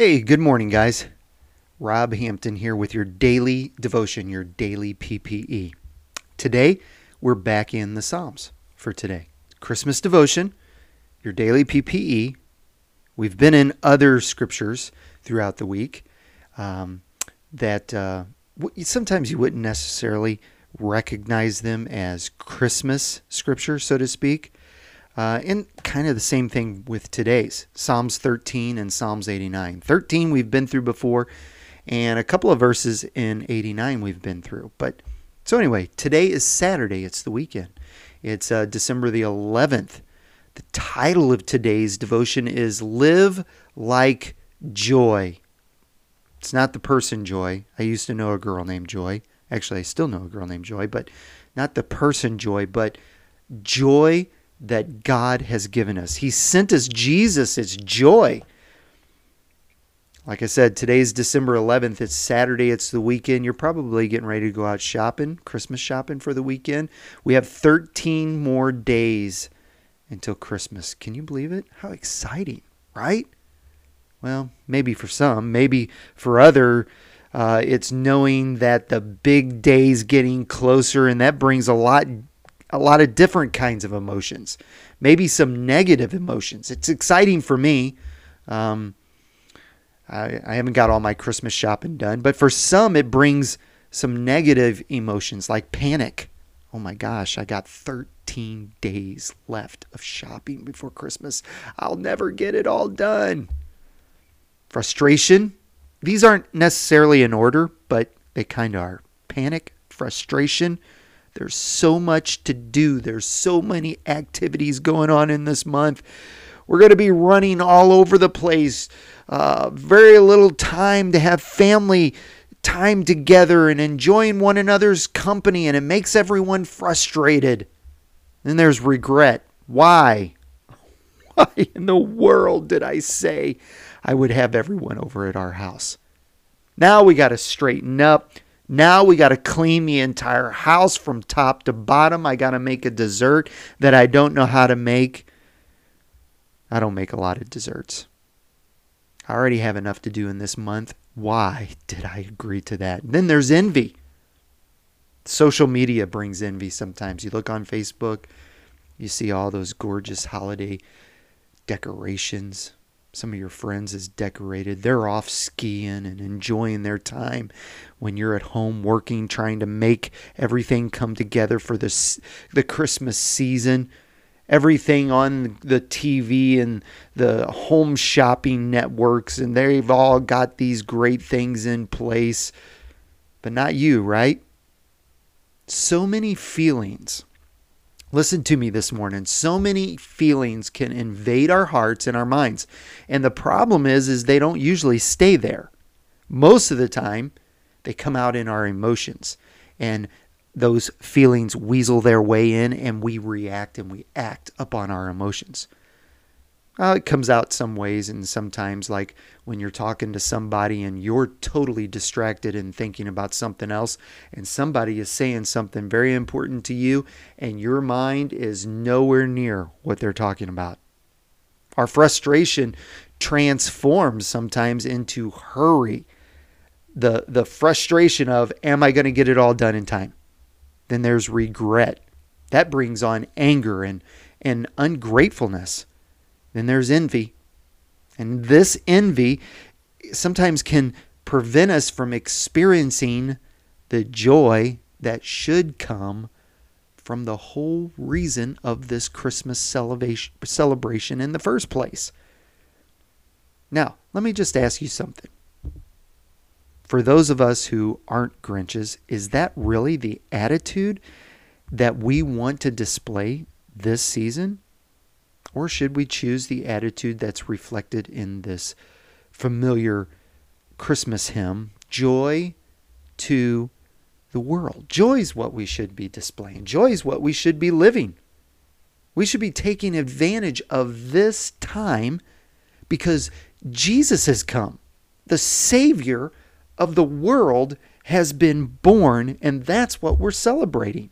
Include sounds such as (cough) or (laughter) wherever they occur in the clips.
Hey, good morning, guys. Rob Hampton here with your daily devotion, your daily PPE. Today, we're back in the Psalms for today. Christmas devotion, your daily PPE. We've been in other scriptures throughout the week um, that uh, sometimes you wouldn't necessarily recognize them as Christmas scripture, so to speak. Uh, and kind of the same thing with today's Psalms 13 and Psalms 89. 13 we've been through before, and a couple of verses in 89 we've been through. But so anyway, today is Saturday. It's the weekend. It's uh, December the 11th. The title of today's devotion is Live Like Joy. It's not the person Joy. I used to know a girl named Joy. Actually, I still know a girl named Joy, but not the person Joy, but joy that God has given us. He sent us Jesus. It's joy. Like I said, today's December 11th. It's Saturday. It's the weekend. You're probably getting ready to go out shopping, Christmas shopping for the weekend. We have 13 more days until Christmas. Can you believe it? How exciting, right? Well, maybe for some, maybe for other, uh, it's knowing that the big day's getting closer, and that brings a lot a lot of different kinds of emotions, maybe some negative emotions. It's exciting for me. Um, I, I haven't got all my Christmas shopping done, but for some, it brings some negative emotions like panic. Oh my gosh, I got 13 days left of shopping before Christmas. I'll never get it all done. Frustration. These aren't necessarily in order, but they kind of are. Panic, frustration, there's so much to do. There's so many activities going on in this month. We're going to be running all over the place. Uh, very little time to have family time together and enjoying one another's company, and it makes everyone frustrated. Then there's regret. Why? (laughs) Why in the world did I say I would have everyone over at our house? Now we got to straighten up. Now we got to clean the entire house from top to bottom. I got to make a dessert that I don't know how to make. I don't make a lot of desserts. I already have enough to do in this month. Why did I agree to that? And then there's envy. Social media brings envy sometimes. You look on Facebook, you see all those gorgeous holiday decorations some of your friends is decorated. They're off skiing and enjoying their time when you're at home working, trying to make everything come together for this the Christmas season. Everything on the TV and the home shopping networks, and they've all got these great things in place, but not you, right? So many feelings Listen to me this morning. So many feelings can invade our hearts and our minds. And the problem is is they don't usually stay there. Most of the time, they come out in our emotions. And those feelings weasel their way in and we react and we act upon our emotions. Uh, it comes out some ways, and sometimes, like when you're talking to somebody and you're totally distracted and thinking about something else, and somebody is saying something very important to you, and your mind is nowhere near what they're talking about. Our frustration transforms sometimes into hurry. The, the frustration of, am I going to get it all done in time? Then there's regret. That brings on anger and, and ungratefulness then there's envy. And this envy sometimes can prevent us from experiencing the joy that should come from the whole reason of this Christmas celebration in the first place. Now, let me just ask you something. For those of us who aren't Grinches, is that really the attitude that we want to display this season? Or should we choose the attitude that's reflected in this familiar Christmas hymn, joy to the world? Joy is what we should be displaying, joy is what we should be living. We should be taking advantage of this time because Jesus has come. The Savior of the world has been born, and that's what we're celebrating.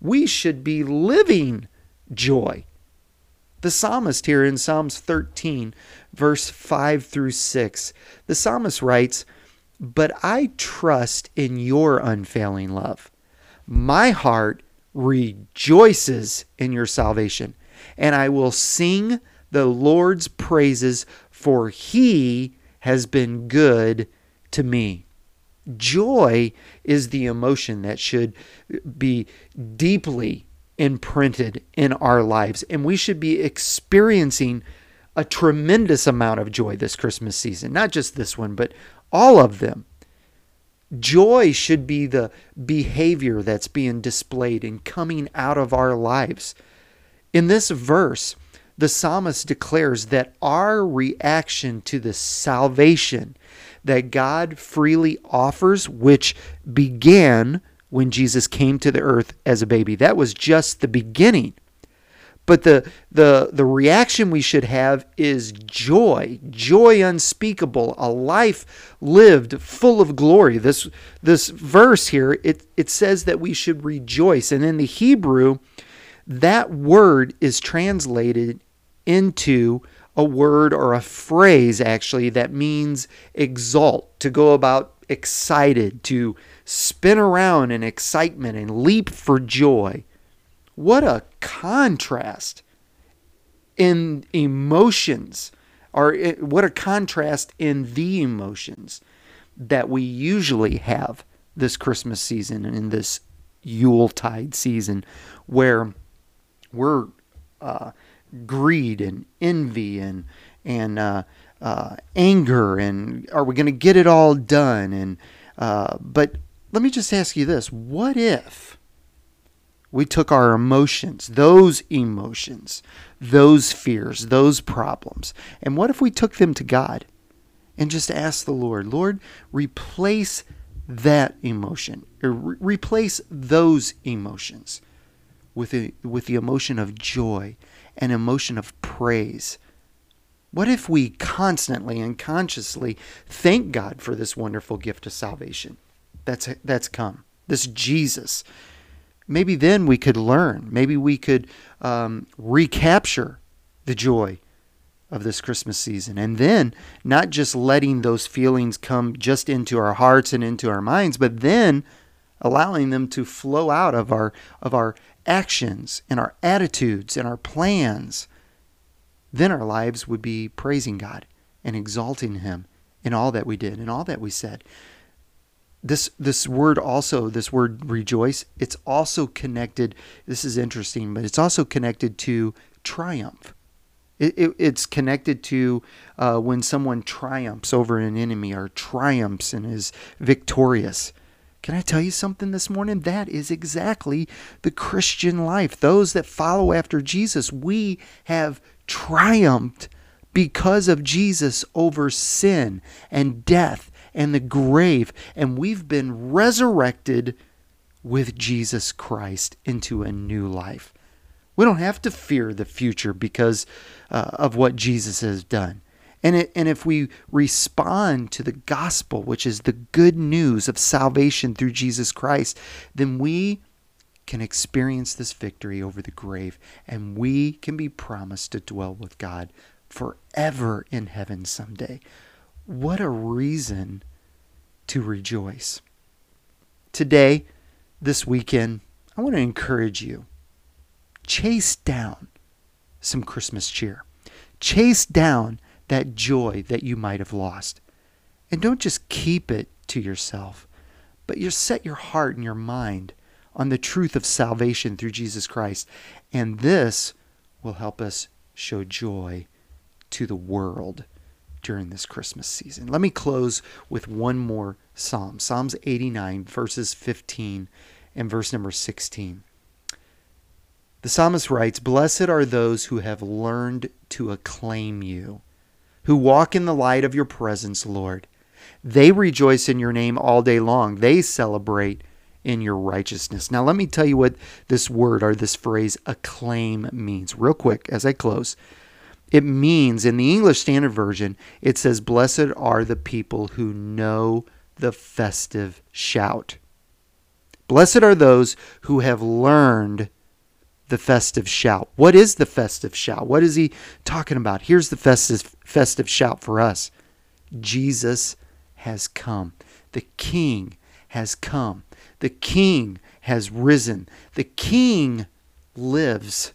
We should be living joy. The psalmist here in Psalms 13, verse 5 through 6, the psalmist writes, But I trust in your unfailing love. My heart rejoices in your salvation, and I will sing the Lord's praises, for he has been good to me. Joy is the emotion that should be deeply imprinted in our lives, and we should be experiencing a tremendous amount of joy this Christmas season. Not just this one, but all of them. Joy should be the behavior that's being displayed and coming out of our lives. In this verse, the psalmist declares that our reaction to the salvation that God freely offers, which began when Jesus came to the earth as a baby, that was just the beginning. But the, the, the reaction we should have is joy, joy unspeakable, a life lived full of glory. This, this verse here, it, it says that we should rejoice. And in the Hebrew, that word is translated into a word or a phrase actually that means exalt, to go about excited, to spin around in excitement and leap for joy. What a contrast in emotions, or what a contrast in the emotions that we usually have this Christmas season and in this Yuletide season, where we're uh, greed and envy and and uh, uh, anger and are we going to get it all done? And uh, but let me just ask you this: What if we took our emotions, those emotions, those fears, those problems, and what if we took them to God and just asked the Lord, Lord, replace that emotion, re- replace those emotions with the, with the emotion of joy, an emotion of praise. What if we constantly and consciously thank God for this wonderful gift of salvation that's that's come, this Jesus maybe then we could learn. Maybe we could um, recapture the joy of this Christmas season. And then not just letting those feelings come just into our hearts and into our minds, but then allowing them to flow out of our of our actions and our attitudes and our plans. Then our lives would be praising God and exalting him in all that we did and all that we said. This this word also this word rejoice it's also connected this is interesting but it's also connected to triumph. It, it, it's connected to uh, when someone triumphs over an enemy or triumphs and is victorious. Can i tell you something this morning? That is exactly the christian life. Those that follow after jesus we have triumphed because of jesus over sin and death and the grave, and we've been resurrected with Jesus Christ into a new life. We don't have to fear the future because uh, of what Jesus has done. And, it, and if we respond to the gospel, which is the good news of salvation through Jesus Christ, then we can experience this victory over the grave and we can be promised to dwell with God forever in heaven someday. What a reason to rejoice. Today, this weekend, I want to encourage you chase down some Christmas cheer. Chase down that joy that you might have lost. And don't just keep it to yourself, but you set your heart and your mind on the truth of salvation through Jesus Christ. And this will help us show joy to the world during this Christmas season. Let me close with one more psalm Psalms 89, verses 15 and verse number 16. The psalmist writes, Blessed are those who have learned to acclaim you, who walk in the light of your presence, Lord. They rejoice in your name all day long. They celebrate in your righteousness. Now, let me tell you what this word or this phrase acclaim means, real quick as I close. It means, in the English Standard Version, it says, Blessed are the people who know the festive shout. Blessed are those who have learned the festive shout. What is the festive shout? What is he talking about? Here's the festive festive shout for us. Jesus has come. The king has come. The king has risen. The king lives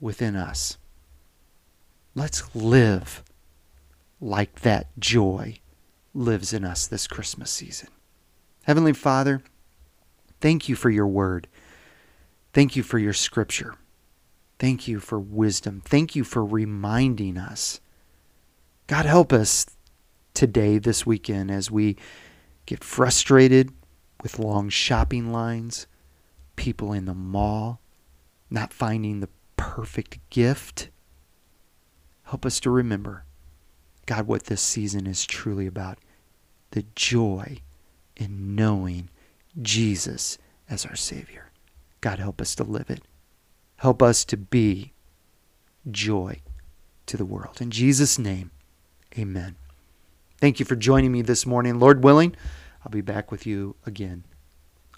within us. Let's live like that joy lives in us this Christmas season. Heavenly Father, thank you for your word. Thank you for your scripture. Thank you for wisdom. Thank you for reminding us. God, help us today, this weekend, as we get frustrated with long shopping lines, people in the mall, not finding the perfect gift. Help us to remember, God, what this season is truly about the joy in knowing Jesus as our Savior. God, help us to live it. Help us to be joy to the world. In Jesus' name, amen. Thank you for joining me this morning. Lord willing, I'll be back with you again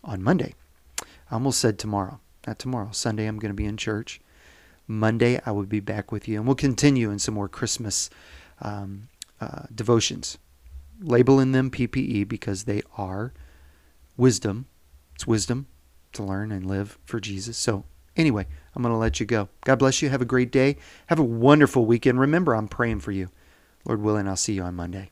on Monday. I almost said tomorrow. Not tomorrow. Sunday, I'm going to be in church. Monday, I will be back with you, and we'll continue in some more Christmas um, uh, devotions. Labeling them PPE because they are wisdom. It's wisdom to learn and live for Jesus. So, anyway, I'm going to let you go. God bless you. Have a great day. Have a wonderful weekend. Remember, I'm praying for you. Lord willing, I'll see you on Monday.